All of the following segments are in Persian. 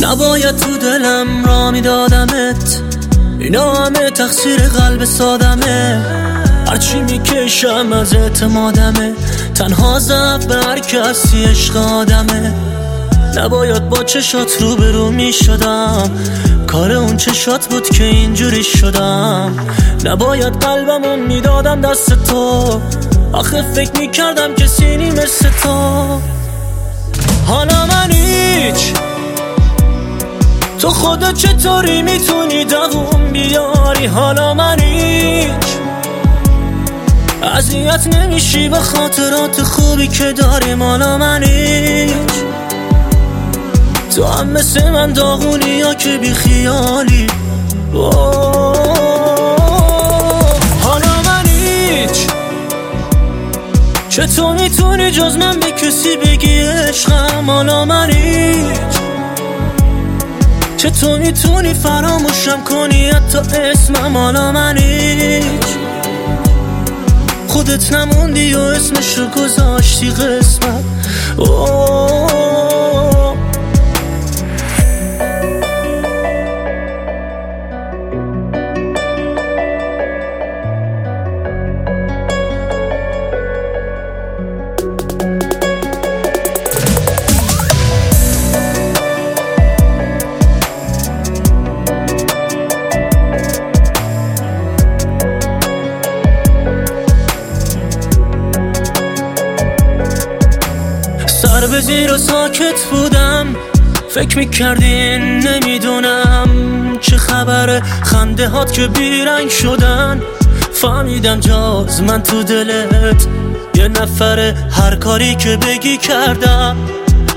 نباید تو دلم را میدادمت. اینا همه تقصیر قلب سادمه. هرچی می‌کشم از اعتمادمه. تنها ضعف به هر کسی عشق آدمه. نباید با چشات رو برو می‌شدم. کار اون چشات بود که اینجوری شدم. نباید قلبمو می‌دادم دست تو. آخه فکر می‌کردم که سینی مثل تو. حالا من تو خدا چطوری می‌تونی دووم بیاری؟ حالا من اذیت نمیشی به خاطرات خوبی که داریم حالا من تو هم مثل من داغونی یا که بی خیالی؟ حالا من هیچ. چطور می‌تونی جز من به کسی بگی عشقم؟ حالا من چطور می‌تونی فراموشم کنی؟ حتی اسمم حالا من خودت نموندی و اسمشو گذاشتی قسمت. به زیر ساکت بودم. فکر می‌کردین نمی‌دونم چه خبره. خنده هات که بیرنگ شدن. فهمیدم جاز من تو دلت. یه نفره هر کاری که بگی کردم.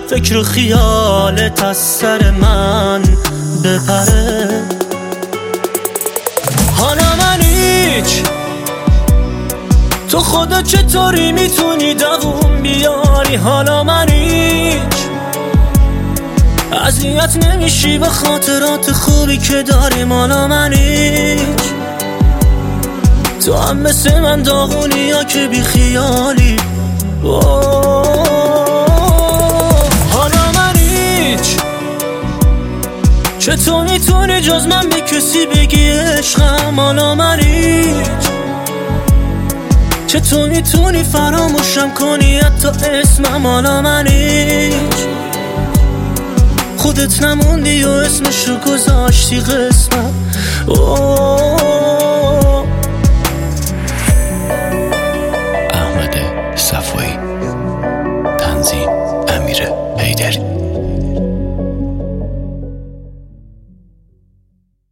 فکر و خیالت از سر من بپره. حالا من هیچ. تو خدا چطوری می‌تونی دووم بیاری؟ حالا اذیت نمیشی به خاطرات خوبی که داریم حالا من هیچ تو هم مثل من داغونی یا که بی خیالی. حالا من هیچ. چطور می‌تونی جز من به کسی بگی عشقم؟ حالا من هیچ. چطور می‌تونی فراموشم کنی؟ حتی اسمم حالا من هیچ. خودت نموندی و اسمشو گذاشتی قسمت.